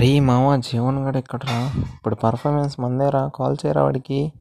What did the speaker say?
రే మామ జీవన్ గడ్ ఎక్కడరా? ఇప్పుడు పర్ఫార్మెన్స్ మందేరా కాల్ చేయరా వాడికి?